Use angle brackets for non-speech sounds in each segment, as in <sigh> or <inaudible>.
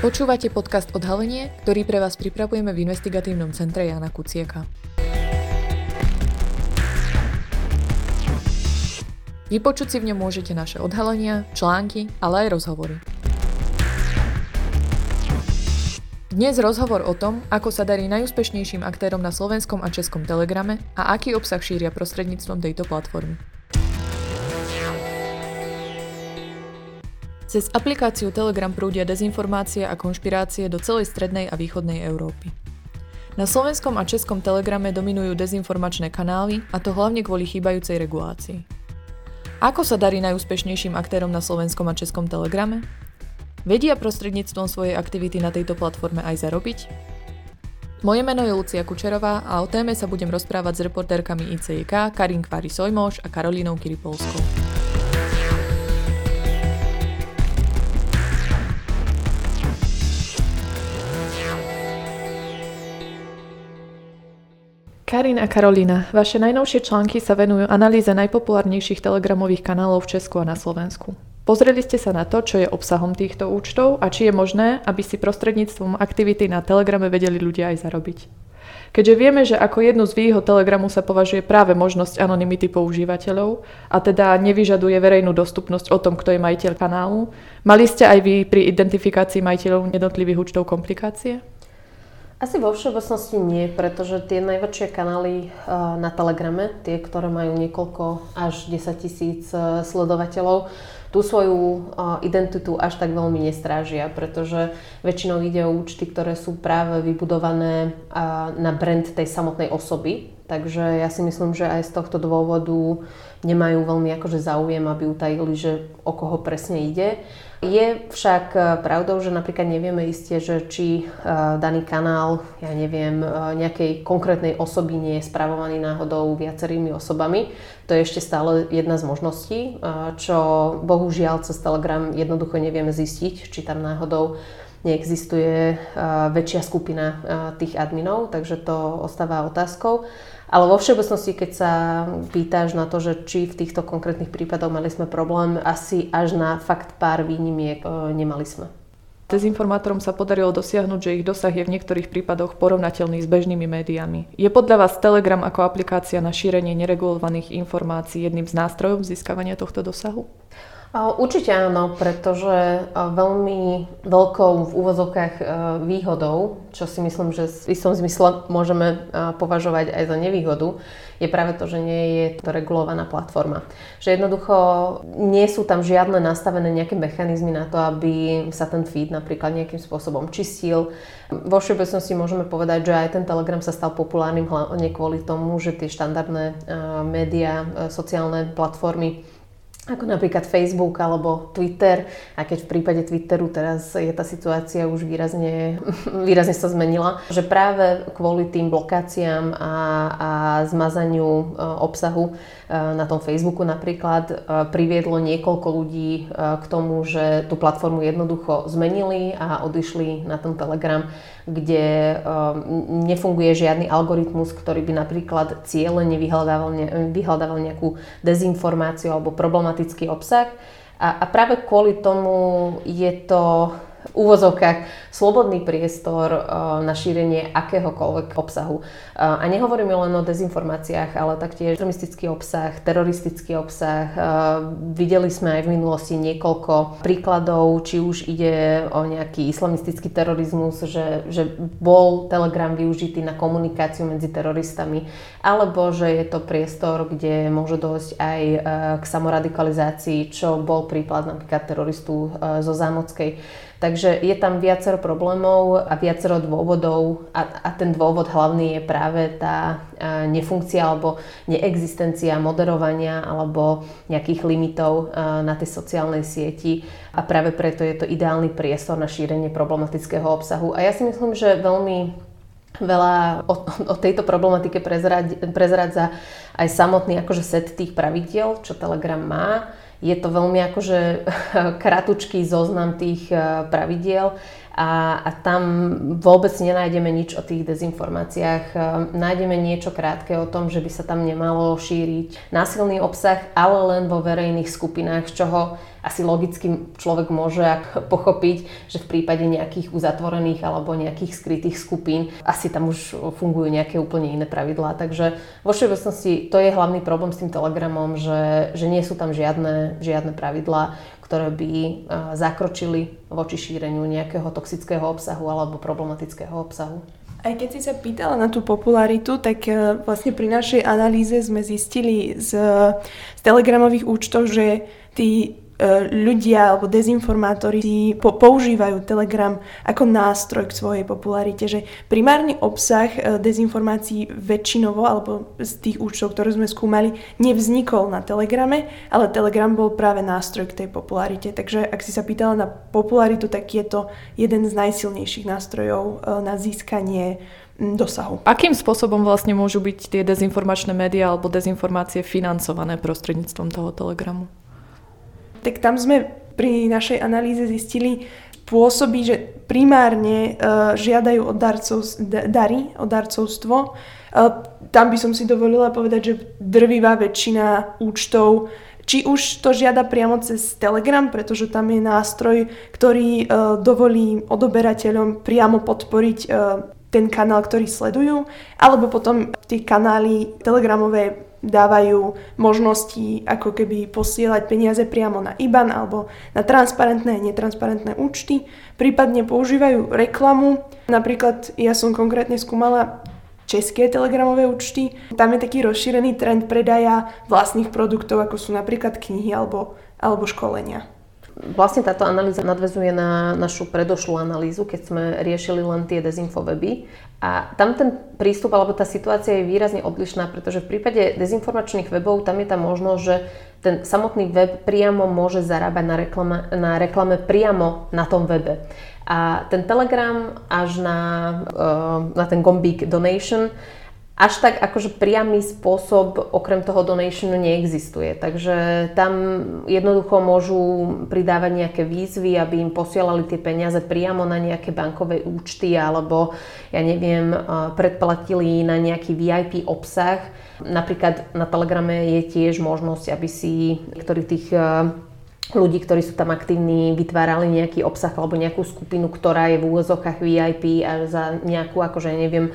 Počúvate podcast Odhalenie, ktorý pre vás pripravujeme v investigatívnom centre Jana Kucieka. Vypočuť si v ňom môžete naše odhalenia, články, ale aj rozhovory. Dnes rozhovor o tom, ako sa darí najúspešnejším aktérom na slovenskom a českom telegrame a aký obsah šíria prostredníctvom tejto platformy. Cez aplikáciu Telegram prúdia dezinformácie a konšpirácie do celej strednej a východnej Európy. Na slovenskom a českom telegrame dominujú dezinformačné kanály, a to hlavne kvôli chýbajúcej regulácii. Ako sa darí najúspešnejším aktérom na slovenskom a českom telegrame? Vedia prostredníctvom svojej aktivity na tejto platforme aj zarobiť? Moje meno je Lucia Kučerová a o téme sa budem rozprávať s reportérkami ICIK Karin Kvary Sojmoš a Karolínou Kiripolskou. Karin a Karolina, vaše najnovšie články sa venujú analýze najpopulárnejších telegramových kanálov v Česku a na Slovensku. Pozreli ste sa na to, čo je obsahom týchto účtov a či je možné, aby si prostredníctvom aktivity na Telegrame vedeli ľudia aj zarobiť. Keďže vieme, že ako jednu z výhod Telegramu sa považuje práve možnosť anonymity používateľov a teda nevyžaduje verejnú dostupnosť o tom, kto je majiteľ kanálu, mali ste aj vy pri identifikácii majiteľov jednotlivých účtov komplikácie? Asi vo všeobecnosti nie, pretože tie najväčšie kanály eh, na Telegrame, tie, ktoré majú niekoľko až 10 tisíc eh, sledovateľov, tú svoju eh, identitu až tak veľmi nestrážia, pretože väčšinou ide o účty, ktoré sú práve vybudované na brand tej samotnej osoby. Takže ja si myslím, že aj z tohto dôvodu nemajú veľmi akože záujem, aby utajili, že o koho presne ide. Je však e, pravdou, že napríklad nevieme isté, že či e, daný kanál, ja neviem, e, nejakej konkrétnej osoby nie je spravovaný náhodou viacerými osobami. To je ešte stále jedna z možností, čo bohužiaľ cez Telegram jednoducho nevieme zistiť, či tam náhodou neexistuje väčšia skupina tých adminov, takže to ostáva otázkou. Ale vo všeobecnosti, keď sa pýtaš na to, že či v týchto konkrétnych prípadoch mali sme problém, asi až na fakt pár výnimiek e, nemali sme. Dezinformátorom sa podarilo dosiahnuť, že ich dosah je v niektorých prípadoch porovnateľný s bežnými médiami. Je podľa vás Telegram ako aplikácia na šírenie neregulovaných informácií jedným z nástrojov získavania tohto dosahu? Určite áno, pretože veľmi veľkou v úvozovkách výhodou, čo si myslím, že v istom zmysle môžeme považovať aj za nevýhodu, je práve to, že nie je to regulovaná platforma. Že jednoducho nie sú tam žiadne nastavené nejaké mechanizmy na to, aby sa ten feed napríklad nejakým spôsobom čistil. Vo všeobecnosti môžeme povedať, že aj ten Telegram sa stal populárnym hlavne kvôli tomu, že tie štandardné médiá, sociálne platformy ako napríklad Facebook alebo Twitter. A keď v prípade Twitteru teraz je tá situácia už výrazne, <laughs> výrazne sa zmenila, že práve kvôli tým blokáciám a, a zmazaniu e, obsahu e, na tom Facebooku napríklad e, priviedlo niekoľko ľudí k tomu, že tú platformu jednoducho zmenili a odišli na ten Telegram kde nefunguje žiadny algoritmus, ktorý by napríklad cieľene vyhľadával, ne, vyhľadával nejakú dezinformáciu alebo problematický obsah. A, a práve kvôli tomu je to úvozovkách slobodný priestor eh, na šírenie akéhokoľvek obsahu. Eh, a nehovoríme len o dezinformáciách, ale taktiež extremistický obsah, teroristický obsah. Eh, videli sme aj v minulosti niekoľko príkladov, či už ide o nejaký islamistický terorizmus, že, že bol Telegram využitý na komunikáciu medzi teroristami, alebo že je to priestor, kde môže dojsť aj k samoradikalizácii, čo bol príklad napríklad teroristu zo Zámockej. Takže je tam viacero problémov a viacero dôvodov a, a ten dôvod hlavný je práve tá nefunkcia alebo neexistencia moderovania alebo nejakých limitov na tej sociálnej sieti a práve preto je to ideálny priestor na šírenie problematického obsahu. A ja si myslím, že veľmi veľa o, o tejto problematike prezradza aj samotný akože set tých pravidiel, čo Telegram má je to veľmi akože <laughs> kratučký zoznam tých eh, pravidiel a, a tam vôbec nenájdeme nič o tých dezinformáciách. Eh, nájdeme niečo krátke o tom, že by sa tam nemalo šíriť násilný obsah, ale len vo verejných skupinách, z čoho asi logicky človek môže pochopiť, že v prípade nejakých uzatvorených alebo nejakých skrytých skupín asi tam už fungujú nejaké úplne iné pravidlá. Takže vo všeobecnosti to je hlavný problém s tým Telegramom, že, že nie sú tam žiadne, žiadne pravidlá, ktoré by zakročili voči šíreniu nejakého toxického obsahu alebo problematického obsahu. Aj keď si sa pýtala na tú popularitu, tak e, vlastne pri našej analýze sme zistili z, z telegramových účtov, že tí E, ľudia alebo dezinformátori po- používajú Telegram ako nástroj k svojej popularite, že primárny obsah e, dezinformácií väčšinovo alebo z tých účtov, ktoré sme skúmali, nevznikol na Telegrame, ale Telegram bol práve nástroj k tej popularite. Takže ak si sa pýtala na popularitu, tak je to jeden z najsilnejších nástrojov e, na získanie dosahu. Akým spôsobom vlastne môžu byť tie dezinformačné médiá alebo dezinformácie financované prostredníctvom toho telegramu? Tak tam sme pri našej analýze zistili spôsoby, že primárne uh, žiadajú od darcov, dary, o darcovstvo. Uh, tam by som si dovolila povedať, že drvivá väčšina účtov či už to žiada priamo cez Telegram, pretože tam je nástroj, ktorý uh, dovolí odoberateľom priamo podporiť ten kanál, ktorý sledujú, alebo potom tie kanály telegramové dávajú možnosti ako keby posielať peniaze priamo na IBAN alebo na transparentné a netransparentné účty, prípadne používajú reklamu. Napríklad ja som konkrétne skúmala české telegramové účty. Tam je taký rozšírený trend predaja vlastných produktov, ako sú napríklad knihy alebo, alebo školenia. Vlastne táto analýza nadvezuje na našu predošlú analýzu, keď sme riešili len tie dezinfoweby. A tam ten prístup alebo tá situácia je výrazne odlišná, pretože v prípade dezinformačných webov tam je tá možnosť, že ten samotný web priamo môže zarábať na reklame, na reklame priamo na tom webe. A ten Telegram až na, eh, na ten gombík donation až tak akože priamy spôsob okrem toho donationu neexistuje. Takže tam jednoducho môžu pridávať nejaké výzvy, aby im posielali tie peniaze priamo na nejaké bankové účty alebo ja neviem, predplatili na nejaký VIP obsah. Napríklad na Telegrame je tiež možnosť, aby si niektorých tých ľudí, ktorí sú tam aktívni, vytvárali nejaký obsah alebo nejakú skupinu, ktorá je v úvozokách VIP a za nejakú, akože neviem, e,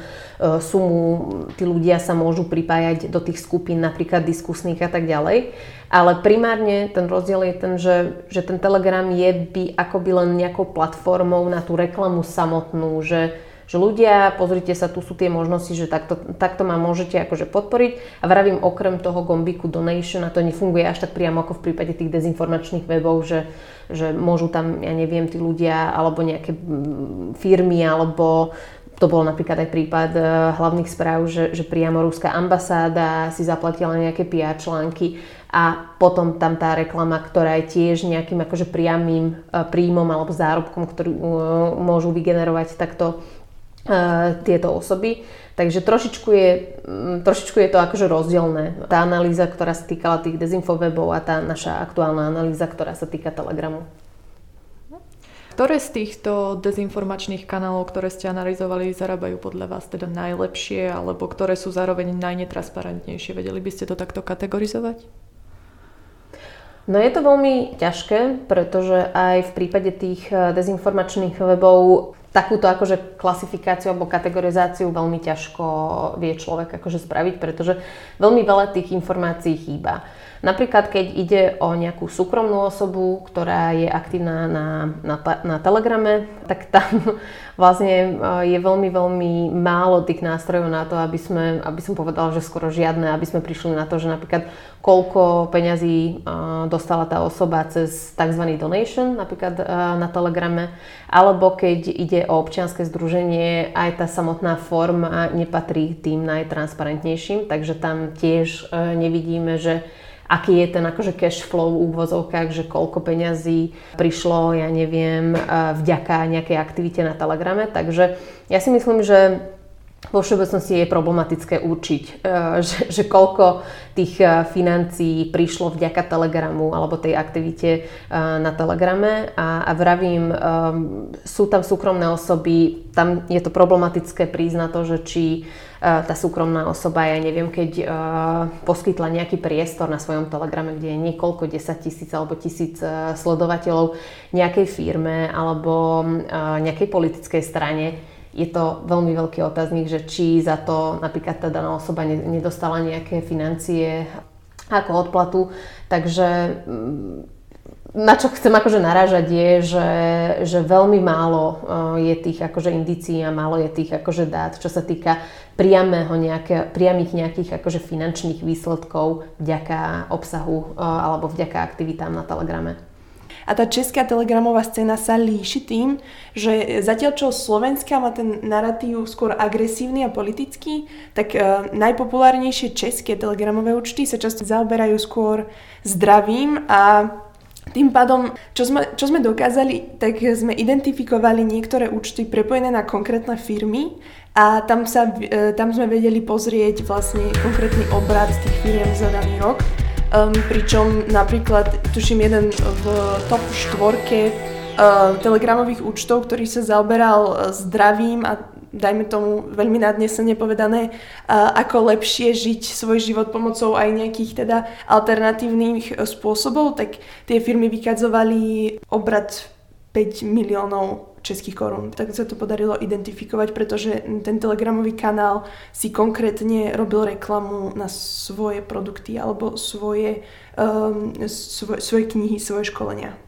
sumu tí ľudia sa môžu pripájať do tých skupín, napríklad diskusných a tak ďalej. Ale primárne ten rozdiel je ten, že, že ten Telegram je by akoby len nejakou platformou na tú reklamu samotnú, že že ľudia, pozrite sa, tu sú tie možnosti, že takto, takto ma môžete akože podporiť. A vravím okrem toho gombiku donation a to nefunguje až tak priamo ako v prípade tých dezinformačných webov, že, že môžu tam, ja neviem, tí ľudia alebo nejaké firmy alebo to bol napríklad aj prípad uh, hlavných správ, že, že priamo ruská ambasáda si zaplatila nejaké PR články a potom tam tá reklama, ktorá je tiež nejakým akože priamým uh, príjmom alebo zárobkom, ktorý uh, môžu vygenerovať takto tieto osoby. Takže trošičku je, mm, trošičku je to akože rozdielne. Tá analýza, ktorá sa týkala tých dezinfowebov a tá naša aktuálna analýza, ktorá sa týka Telegramu. Ktoré z týchto dezinformačných kanálov, ktoré ste analyzovali, zarábajú podľa vás teda najlepšie, alebo ktoré sú zároveň najnetransparentnejšie? Vedeli by ste to takto kategorizovať? No je to veľmi ťažké, pretože aj v prípade tých eh, dezinformačných webov takúto akože klasifikáciu alebo kategorizáciu veľmi ťažko vie človek akože spraviť, pretože veľmi veľa tých informácií chýba. Napríklad, keď ide o nejakú súkromnú osobu, ktorá je aktívna na, na, na Telegrame, tak tam <laughs> vlastne e, je veľmi, veľmi málo tých nástrojov na to, aby, sme, aby som povedala, že skoro žiadne, aby sme prišli na to, že napríklad koľko peňazí e, dostala tá osoba cez tzv. donation, napríklad e, na Telegrame, alebo keď ide o občianske združenie, aj tá samotná forma nepatrí tým najtransparentnejším, takže tam tiež nevidíme, že aký je ten akože cash flow v úvozovkách, že koľko peňazí prišlo, ja neviem, vďaka nejakej aktivite na Telegrame. Takže ja si myslím, že vo všeobecnosti je problematické určiť, e, že, že koľko tých e, financií prišlo vďaka Telegramu alebo tej aktivite e, na Telegrame a, a vravím, sú tam súkromné osoby, tam je to problematické prísť na to, že či tá súkromná osoba, ja neviem, keď poskytla nejaký priestor na svojom Telegrame, kde je niekoľko desať tisíc alebo tisíc sledovateľov nejakej firme alebo nejakej politickej strane, je to veľmi veľký otáznik, že či za to napríklad tá daná osoba nedostala nejaké financie ako odplatu. Takže na čo chcem akože narážať je, že, že veľmi málo eh, je tých akože indícií a málo je tých akože dát, čo sa týka priamého nejaké, priamých nejakých akože finančných výsledkov vďaka obsahu eh, alebo vďaka aktivitám na Telegrame. A tá česká telegramová scéna sa líši tým, že zatiaľ čo Slovenská má ten narratív skôr agresívny a politický, tak uh, najpopulárnejšie české telegramové účty sa často zaoberajú skôr zdravím a tým pádom, čo sme, čo sme dokázali, tak sme identifikovali niektoré účty prepojené na konkrétne firmy a tam, sa, e, tam sme vedeli pozrieť vlastne konkrétny obrad tých firiem za daný rok. Um, pričom napríklad, tuším, jeden v top štvorke uh, telegramových účtov, ktorý sa zaoberal uh, zdravím a dajme tomu veľmi nadnesene povedané, ako lepšie žiť svoj život pomocou aj nejakých teda alternatívnych uh, spôsobov, tak tie firmy vykazovali obrad 5 miliónov českých korún. Tak sa to podarilo identifikovať, pretože ten telegramový kanál si konkrétne robil reklamu na svoje produkty alebo svoje, um, svoje, svoje knihy, svoje školenia.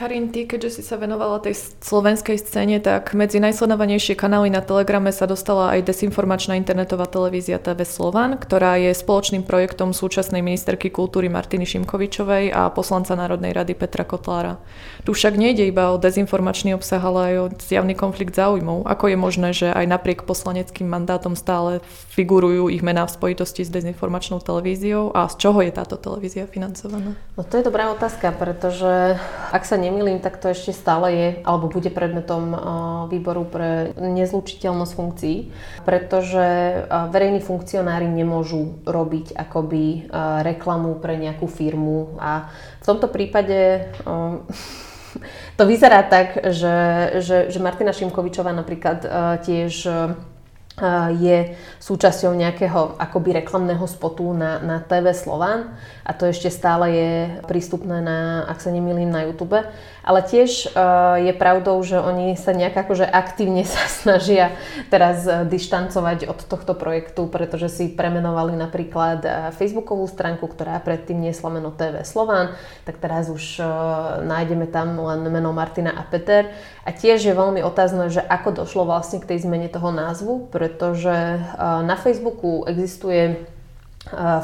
Karin, ty, keďže si sa venovala tej slovenskej scéne, tak medzi najsledovanejšie kanály na Telegrame sa dostala aj desinformačná internetová televízia TV Slovan, ktorá je spoločným projektom súčasnej ministerky kultúry Martiny Šimkovičovej a poslanca Národnej rady Petra Kotlára. Tu však nejde iba o dezinformačný obsah, ale aj o zjavný konflikt záujmov. Ako je možné, že aj napriek poslaneckým mandátom stále figurujú ich mená v spojitosti s dezinformačnou televíziou a z čoho je táto televízia financovaná? No to je dobrá otázka, pretože ak sa nemýlim, tak to ešte stále je, alebo bude predmetom výboru pre nezlučiteľnosť funkcií, pretože verejní funkcionári nemôžu robiť akoby reklamu pre nejakú firmu. A v tomto prípade <laughs> to vyzerá tak, že, že, že Martina Šimkovičová napríklad tiež je súčasťou nejakého akoby reklamného spotu na, na TV Slován a to ešte stále je prístupné na, ak sa nemýlim, na YouTube. Ale tiež uh, je pravdou, že oni sa nejak akože aktívne <laughs> sa snažia teraz uh, dištancovať od tohto projektu, pretože si premenovali napríklad uh, Facebookovú stránku, ktorá predtým niesla meno TV Slován, tak teraz už uh, nájdeme tam len meno Martina a Peter. A tiež je veľmi otázne, že ako došlo vlastne k tej zmene toho názvu, pretože uh, na Facebooku existuje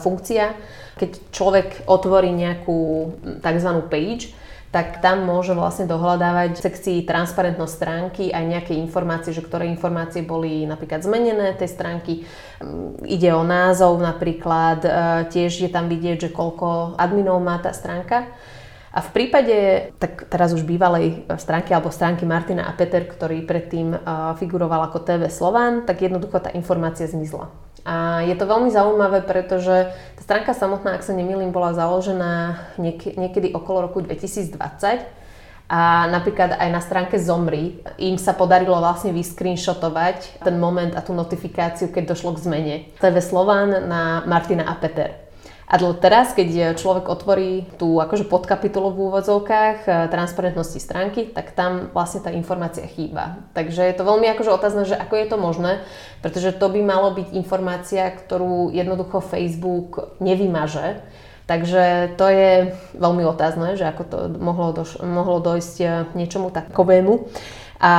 funkcia, keď človek otvorí nejakú tzv. page, tak tam môže vlastne dohľadávať v sekcii transparentnosť stránky aj nejaké informácie, že ktoré informácie boli napríklad zmenené tej stránky. Mm, ide o názov napríklad, e, tiež je tam vidieť, že koľko adminov má tá stránka. A v prípade, tak teraz už bývalej stránky alebo stránky Martina a Peter, ktorý predtým e, figuroval ako TV Slován, tak jednoducho tá informácia zmizla. A je to veľmi zaujímavé, pretože tá stránka samotná, ak sa nemýlim, bola založená niekedy okolo roku 2020 a napríklad aj na stránke Zomri im sa podarilo vlastne vyscreenshotovať ten moment a tú notifikáciu, keď došlo k zmene. TV Slovan na Martina a Peter. A teraz, keď človek otvorí tú akože podkapitolu v úvodzovkách eh, transparentnosti stránky, tak tam vlastne tá informácia chýba. Takže je to veľmi akože otázne, že ako je to možné, pretože to by malo byť informácia, ktorú jednoducho Facebook nevymaže. Takže to je veľmi otázne, že ako to mohlo, doš- mohlo dojsť eh, niečomu takovému. A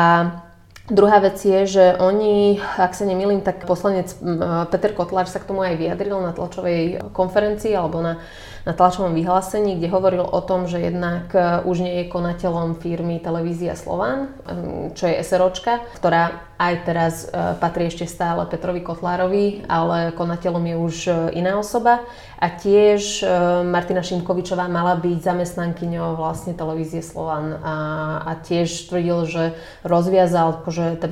Druhá vec je, že oni, ak sa nemýlim, tak poslanec Peter Kotlár sa k tomu aj vyjadril na tlačovej konferencii alebo na, na tlačovom vyhlásení, kde hovoril o tom, že jednak e, už nie je konateľom firmy Televízia Slován, čo je SROčka, ktorá aj teraz e, patrí ešte stále Petrovi Kotlárovi, ale konateľom je už e, iná osoba. A tiež Martina Šimkovičová mala byť zamestnankyňou vlastne televízie Slovan a, a tiež tvrdil, že rozviazal akože ten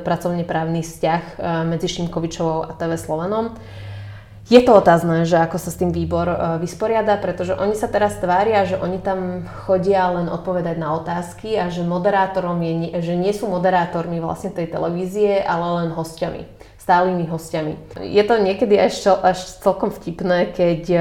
pracovne, právny vzťah medzi Šimkovičovou a TV Slovanom. Je to otázne, že ako sa s tým výbor e, vysporiada, pretože oni sa teraz tvária, že oni tam chodia len odpovedať na otázky a že moderátorom je, že nie sú moderátormi vlastne tej televízie, ale len hostiami, stálými hostiami. Je to niekedy až, až celkom vtipné, keď e,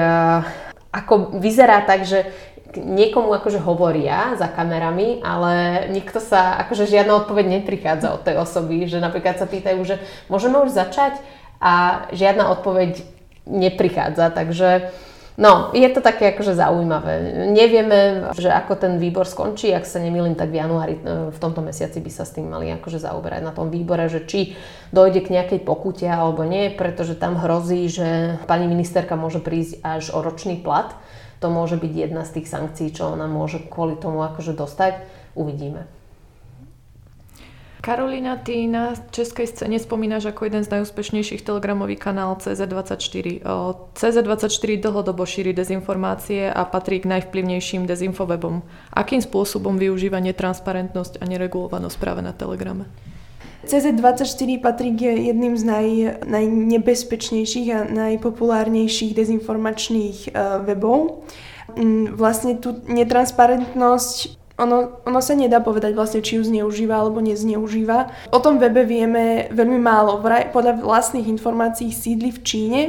ako vyzerá tak, že niekomu akože hovoria za kamerami, ale nikto sa, akože žiadna odpoveď neprichádza od tej osoby, že napríklad sa pýtajú, že môžeme už začať a žiadna odpoveď neprichádza, takže No, je to také akože zaujímavé. Nevieme, že ako ten výbor skončí, ak sa nemýlim, tak v januári, e, v tomto mesiaci by sa s tým mali akože zaoberať na tom výbore, že či dojde k nejakej pokute alebo nie, pretože tam hrozí, že pani ministerka môže prísť až o ročný plat. To môže byť jedna z tých sankcií, čo ona môže kvôli tomu akože dostať. Uvidíme. Karolina, ty na českej scéne spomínaš ako jeden z najúspešnejších telegramový kanál CZ24. CZ24 dlhodobo šíri dezinformácie a patrí k najvplyvnejším dezinfowebom. Akým spôsobom využíva netransparentnosť a neregulovanosť práve na Telegrame? CZ24 patrí k jedným z naj, najnebezpečnejších a najpopulárnejších dezinformačných uh, webov. Mm, vlastne tú netransparentnosť ono, ono sa nedá povedať vlastne, či ju zneužíva alebo nezneužíva. O tom webe vieme veľmi málo. Podľa vlastných informácií sídli v Číne,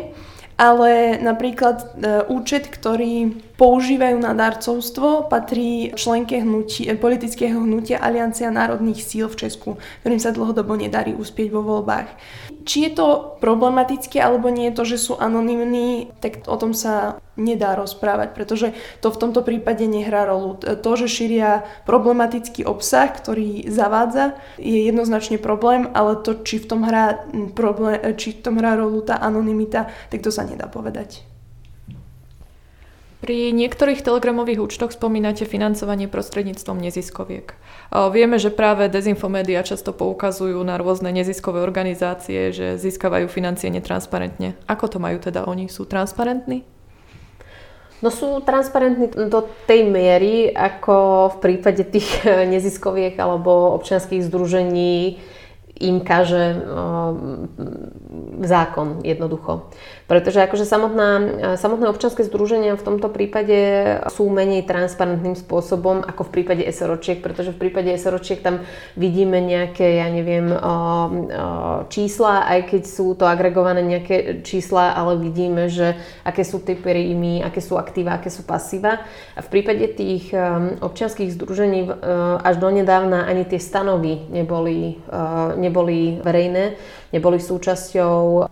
ale napríklad e, účet, ktorý používajú na darcovstvo, patrí členke hnutí, e, politického hnutia Aliancia národných síl v Česku, ktorým sa dlhodobo nedarí uspieť vo voľbách. Či je to problematické alebo nie je to, že sú anonymní, tak o tom sa nedá rozprávať, pretože to v tomto prípade nehrá rolu. To, že šíria problematický obsah, ktorý zavádza, je jednoznačne problém, ale to, či v tom hrá, problém, či v tom hrá rolu tá anonymita, tak to sa nedá povedať. Pri niektorých telegramových účtoch spomínate financovanie prostredníctvom neziskoviek. Vieme, že práve dezinfomédia často poukazujú na rôzne neziskové organizácie, že získavajú financie netransparentne. Ako to majú teda oni? Sú transparentní? No sú transparentní do tej miery, ako v prípade tých <laughs> neziskoviek alebo občianských združení im káže zákon jednoducho. Pretože akože samotná, samotné občanské združenia v tomto prípade sú menej transparentným spôsobom ako v prípade SROčiek, pretože v prípade SROčiek tam vidíme nejaké, ja neviem, čísla, aj keď sú to agregované nejaké čísla, ale vidíme, že aké sú tie príjmy, aké sú aktíva, aké sú pasíva. A v prípade tých občianských združení až donedávna ani tie stanovy neboli, neboli verejné, neboli súčasťou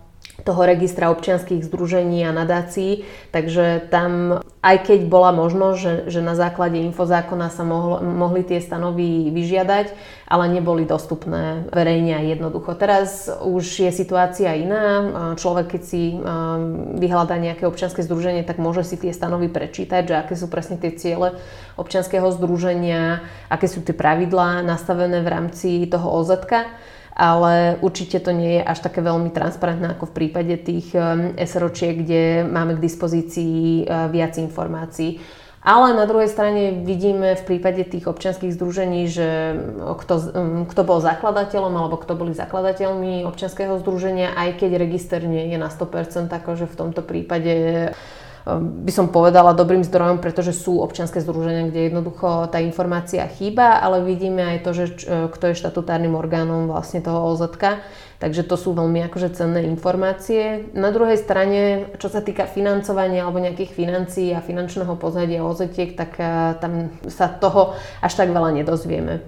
toho registra občianských združení a nadácií, takže tam, aj keď bola možnosť, že, že na základe infozákona sa mohlo, mohli tie stanovy vyžiadať, ale neboli dostupné verejne a jednoducho. Teraz už je situácia iná. Človek, keď si vyhľadá nejaké občianske združenie, tak môže si tie stanovy prečítať, že aké sú presne tie ciele občianského združenia, aké sú tie pravidlá nastavené v rámci toho OZK ale určite to nie je až také veľmi transparentné ako v prípade tých um, SROčiek, kde máme k dispozícii uh, viac informácií. Ale na druhej strane vidíme v prípade tých občianských združení, že kto, um, kto bol zakladateľom alebo kto boli zakladateľmi občianského združenia, aj keď register nie je na 100%, akože v tomto prípade by som povedala dobrým zdrojom, pretože sú občianske združenia, kde jednoducho tá informácia chýba, ale vidíme aj to, že kto je štatutárnym orgánom vlastne toho OZK. Takže to sú veľmi akože cenné informácie. Na druhej strane, čo sa týka financovania alebo nejakých financií a finančného pozadia OZetiek, tak tam sa toho až tak veľa nedozvieme.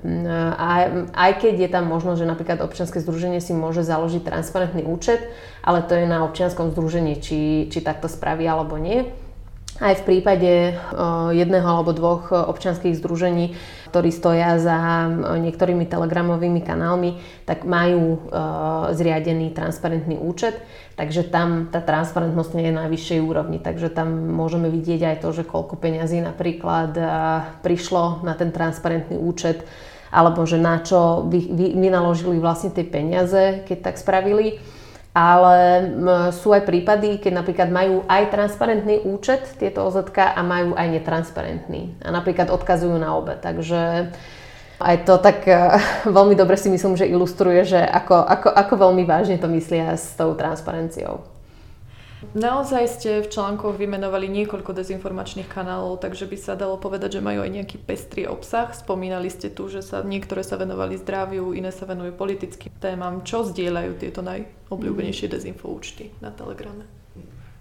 A aj keď je tam možnosť, že napríklad občianske združenie si môže založiť transparentný účet, ale to je na občianskom združení, či, či takto spraví alebo nie. Aj v prípade jedného alebo dvoch občianských združení, ktorí stoja za niektorými telegramovými kanálmi, tak majú zriadený transparentný účet, takže tam tá transparentnosť nie je na vyššej úrovni, takže tam môžeme vidieť aj to, že koľko peňazí napríklad prišlo na ten transparentný účet, alebo že na čo vynaložili vlastne tie peniaze, keď tak spravili ale sú aj prípady, keď napríklad majú aj transparentný účet tieto OZK a majú aj netransparentný. A napríklad odkazujú na obe. Takže aj to tak uh, <laughs> veľmi dobre si myslím, že ilustruje, že ako, ako, ako veľmi vážne to myslia s tou transparenciou. Naozaj ste v článkoch vymenovali niekoľko dezinformačných kanálov, takže by sa dalo povedať, že majú aj nejaký pestrý obsah. Spomínali ste tu, že sa niektoré sa venovali zdraviu, iné sa venujú politickým témam. Čo zdieľajú tieto najobľúbenejšie dezinfo na Telegrame?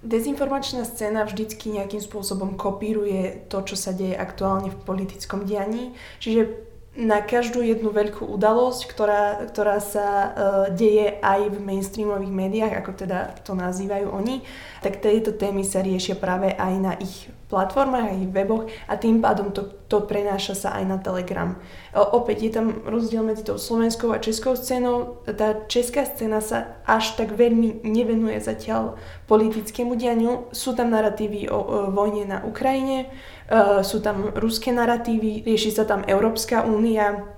Dezinformačná scéna vždycky nejakým spôsobom kopíruje to, čo sa deje aktuálne v politickom dianí. Čiže na každú jednu veľkú udalosť, ktorá, ktorá sa uh, deje aj v mainstreamových médiách, ako teda to nazývajú oni, tak tieto témy sa riešia práve aj na ich platformách, aj ich weboch a tým pádom to, to prenáša sa aj na Telegram. Opäť je tam rozdiel medzi tou slovenskou a českou scénou. Tá česká scéna sa až tak veľmi nevenuje zatiaľ politickému dianiu. Sú tam narratívy o, o vojne na Ukrajine, Uh, sú tam ruské narratívy, rieši sa tam Európska únia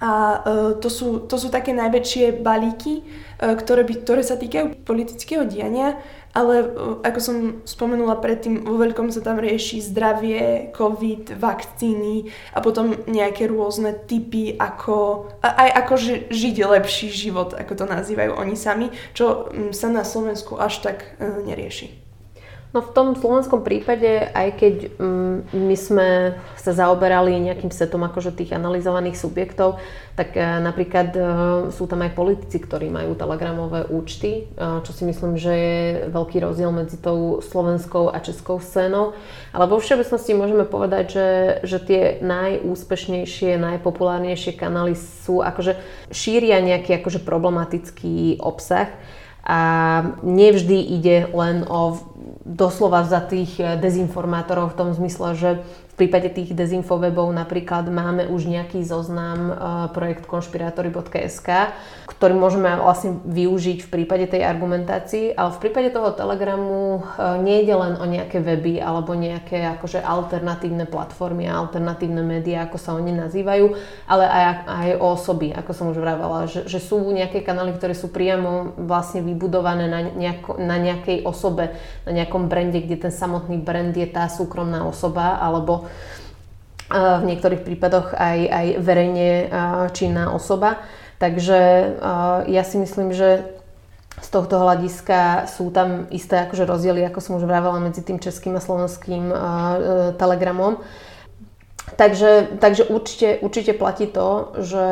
a uh, to, sú, to sú také najväčšie balíky, uh, ktoré, by, ktoré sa týkajú politického diania, ale ako som spomenula predtým, vo veľkom sa tam rieši zdravie, covid, vakcíny a potom nejaké rôzne typy, ako, aj ako žiť lepší život, ako to nazývajú oni sami, čo sa na Slovensku až tak nerieši. No v tom slovenskom prípade, aj keď mm, my sme sa zaoberali nejakým setom akože tých analyzovaných subjektov, tak e, napríklad e, sú tam aj politici, ktorí majú telegramové účty, e, čo si myslím, že je veľký rozdiel medzi tou slovenskou a českou scénou. Ale vo všeobecnosti môžeme povedať, že, že tie najúspešnejšie, najpopulárnejšie kanály sú akože šíria nejaký akože problematický obsah a nevždy ide len o doslova za tých eh, dezinformátorov v tom zmysle, že prípade tých dezinfowebov napríklad máme už nejaký zoznam uh, projekt konšpirátory.sk, ktorý môžeme vlastne využiť v prípade tej argumentácii, ale v prípade toho telegramu uh, nejde len o nejaké weby alebo nejaké akože alternatívne platformy a alternatívne médiá, ako sa oni nazývajú, ale aj, aj o osoby, ako som už vravala, že, že sú nejaké kanály, ktoré sú priamo vlastne vybudované na, nejako, na nejakej osobe, na nejakom brande, kde ten samotný brand je tá súkromná osoba alebo v niektorých prípadoch aj, aj verejne činná osoba. Takže ja si myslím, že z tohto hľadiska sú tam isté akože rozdiely, ako som už vravela, medzi tým českým a slovenským telegramom. Takže, takže určite, určite platí to, že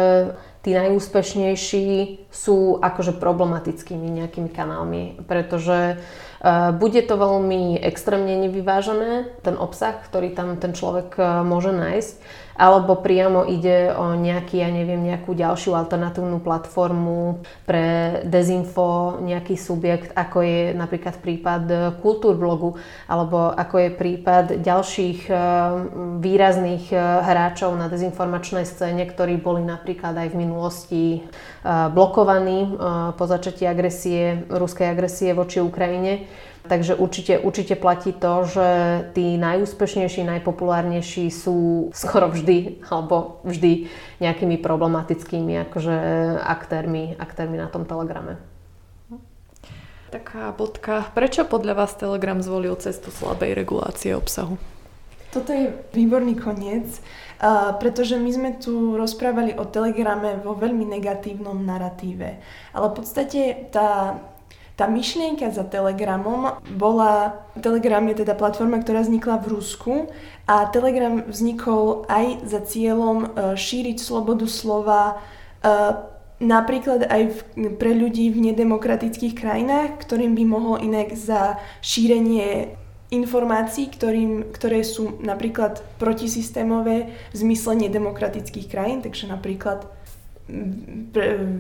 tí najúspešnejší sú akože problematickými nejakými kanálmi, pretože Eh, bude to veľmi extrémne nevyvážené, ten obsah, ktorý tam ten človek eh, môže nájsť alebo priamo ide o nejaký, ja neviem, nejakú ďalšiu alternatívnu platformu pre dezinfo, nejaký subjekt, ako je napríklad prípad Kultúrblogu, alebo ako je prípad ďalších eh, výrazných hráčov na dezinformačnej scéne, ktorí boli napríklad aj v minulosti blokovaní po začatí agresie, ruskej agresie voči Ukrajine. Takže určite, určite platí to, že tí najúspešnejší, najpopulárnejší sú skoro vždy, alebo vždy nejakými problematickými akože aktérmi, aktérmi na tom telegrame. Taká bodka. Prečo podľa vás Telegram zvolil cestu slabej regulácie obsahu? Toto je výborný koniec, pretože my sme tu rozprávali o Telegrame vo veľmi negatívnom narratíve. Ale v podstate tá tá myšlienka za Telegramom bola, Telegram je teda platforma, ktorá vznikla v Rusku a Telegram vznikol aj za cieľom e, šíriť slobodu slova e, napríklad aj v, pre ľudí v nedemokratických krajinách, ktorým by mohol inak za šírenie informácií, ktorým, ktoré sú napríklad protisystémové v zmysle nedemokratických krajín, takže napríklad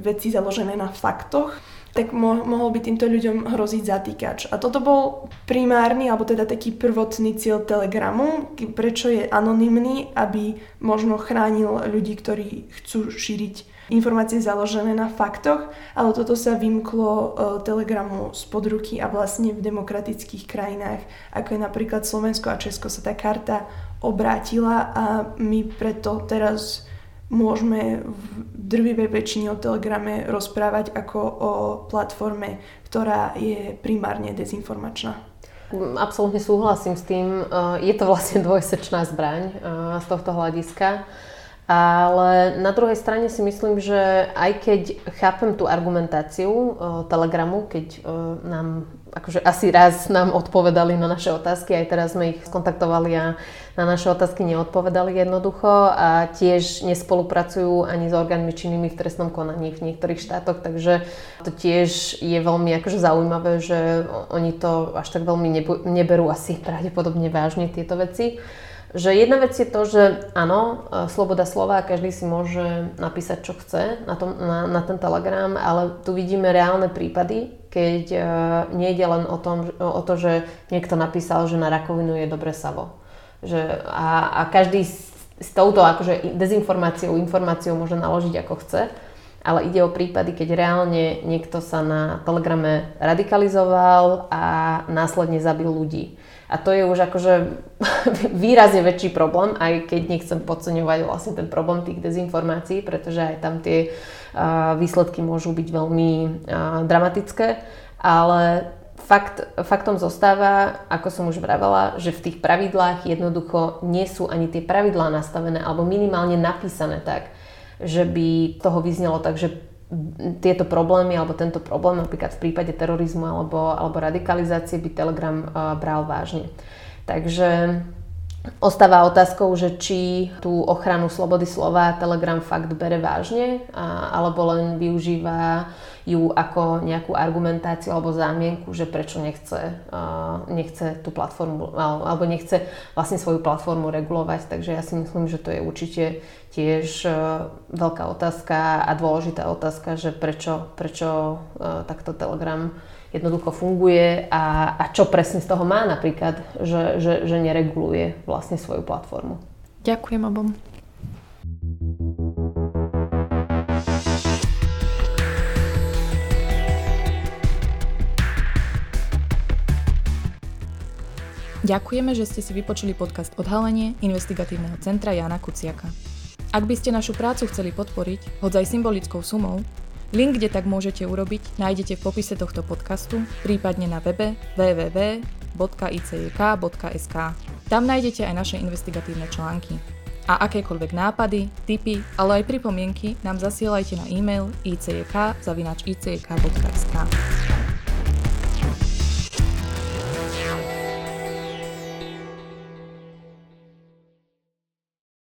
veci založené na faktoch, tak mo- mohol by týmto ľuďom hroziť zatýkač. A toto bol primárny, alebo teda taký prvotný cieľ Telegramu, prečo je anonymný, aby možno chránil ľudí, ktorí chcú šíriť informácie založené na faktoch, ale toto sa vymklo uh, Telegramu spod ruky a vlastne v demokratických krajinách, ako je napríklad Slovensko a Česko, sa tá karta obrátila a my preto teraz môžeme v drvivej väčšine o Telegrame rozprávať ako o platforme, ktorá je primárne dezinformačná. Absolútne súhlasím s tým. Je to vlastne dvojsečná zbraň z tohto hľadiska. Ale na druhej strane si myslím, že aj keď chápem tú argumentáciu uh, Telegramu, keď nám, akože asi raz nám odpovedali na naše otázky, aj teraz sme ich skontaktovali a na naše otázky neodpovedali jednoducho a tiež nespolupracujú ani s orgánmi činnými v trestnom konaní v niektorých štátoch, takže to tiež je veľmi akože zaujímavé, že oni to až tak veľmi neberú asi pravdepodobne vážne tieto veci že jedna vec je to, že áno, e, sloboda slova, každý si môže napísať, čo chce na, tom, na, na ten telegram, ale tu vidíme reálne prípady, keď uh, nejde len o, tom, o to, že niekto napísal, že na rakovinu je dobre savo. Že, a, a každý s, s touto akože dezinformáciou, informáciou môže naložiť ako chce, ale ide o prípady, keď reálne niekto sa na telegrame radikalizoval a následne zabil ľudí. A to je už akože <laughs> výrazne väčší problém, aj keď nechcem podceňovať vlastne ten problém tých dezinformácií, pretože aj tam tie výsledky môžu byť veľmi dramatické, ale fakt, faktom zostáva, ako som už vravela, že v tých pravidlách jednoducho nie sú ani tie pravidlá nastavené alebo minimálne napísané tak, že by toho vyznelo tak, že tieto problémy alebo tento problém napríklad v prípade terorizmu alebo, alebo radikalizácie by Telegram uh, bral vážne. Takže Ostáva otázkou, že či tú ochranu slobody slova Telegram fakt bere vážne, a, alebo len využíva ju ako nejakú argumentáciu alebo zámienku, že prečo nechce, uh, nechce tú platformu, alebo nechce vlastne svoju platformu regulovať. Takže ja si myslím, že to je určite tiež uh, veľká otázka a dôležitá otázka, že prečo, prečo uh, takto Telegram jednoducho funguje a, a čo presne z toho má napríklad, že, že, že nereguluje vlastne svoju platformu. Ďakujem obom. Ďakujeme, že ste si vypočuli podcast Odhalenie investigatívneho centra Jana Kuciaka. Ak by ste našu prácu chceli podporiť, hoď aj symbolickou sumou, Link, kde tak môžete urobiť, nájdete v popise tohto podcastu, prípadne na webe www.icjk.sk. Tam nájdete aj naše investigatívne články. A akékoľvek nápady, tipy, ale aj pripomienky nám zasielajte na e-mail icjk.icjk.sk.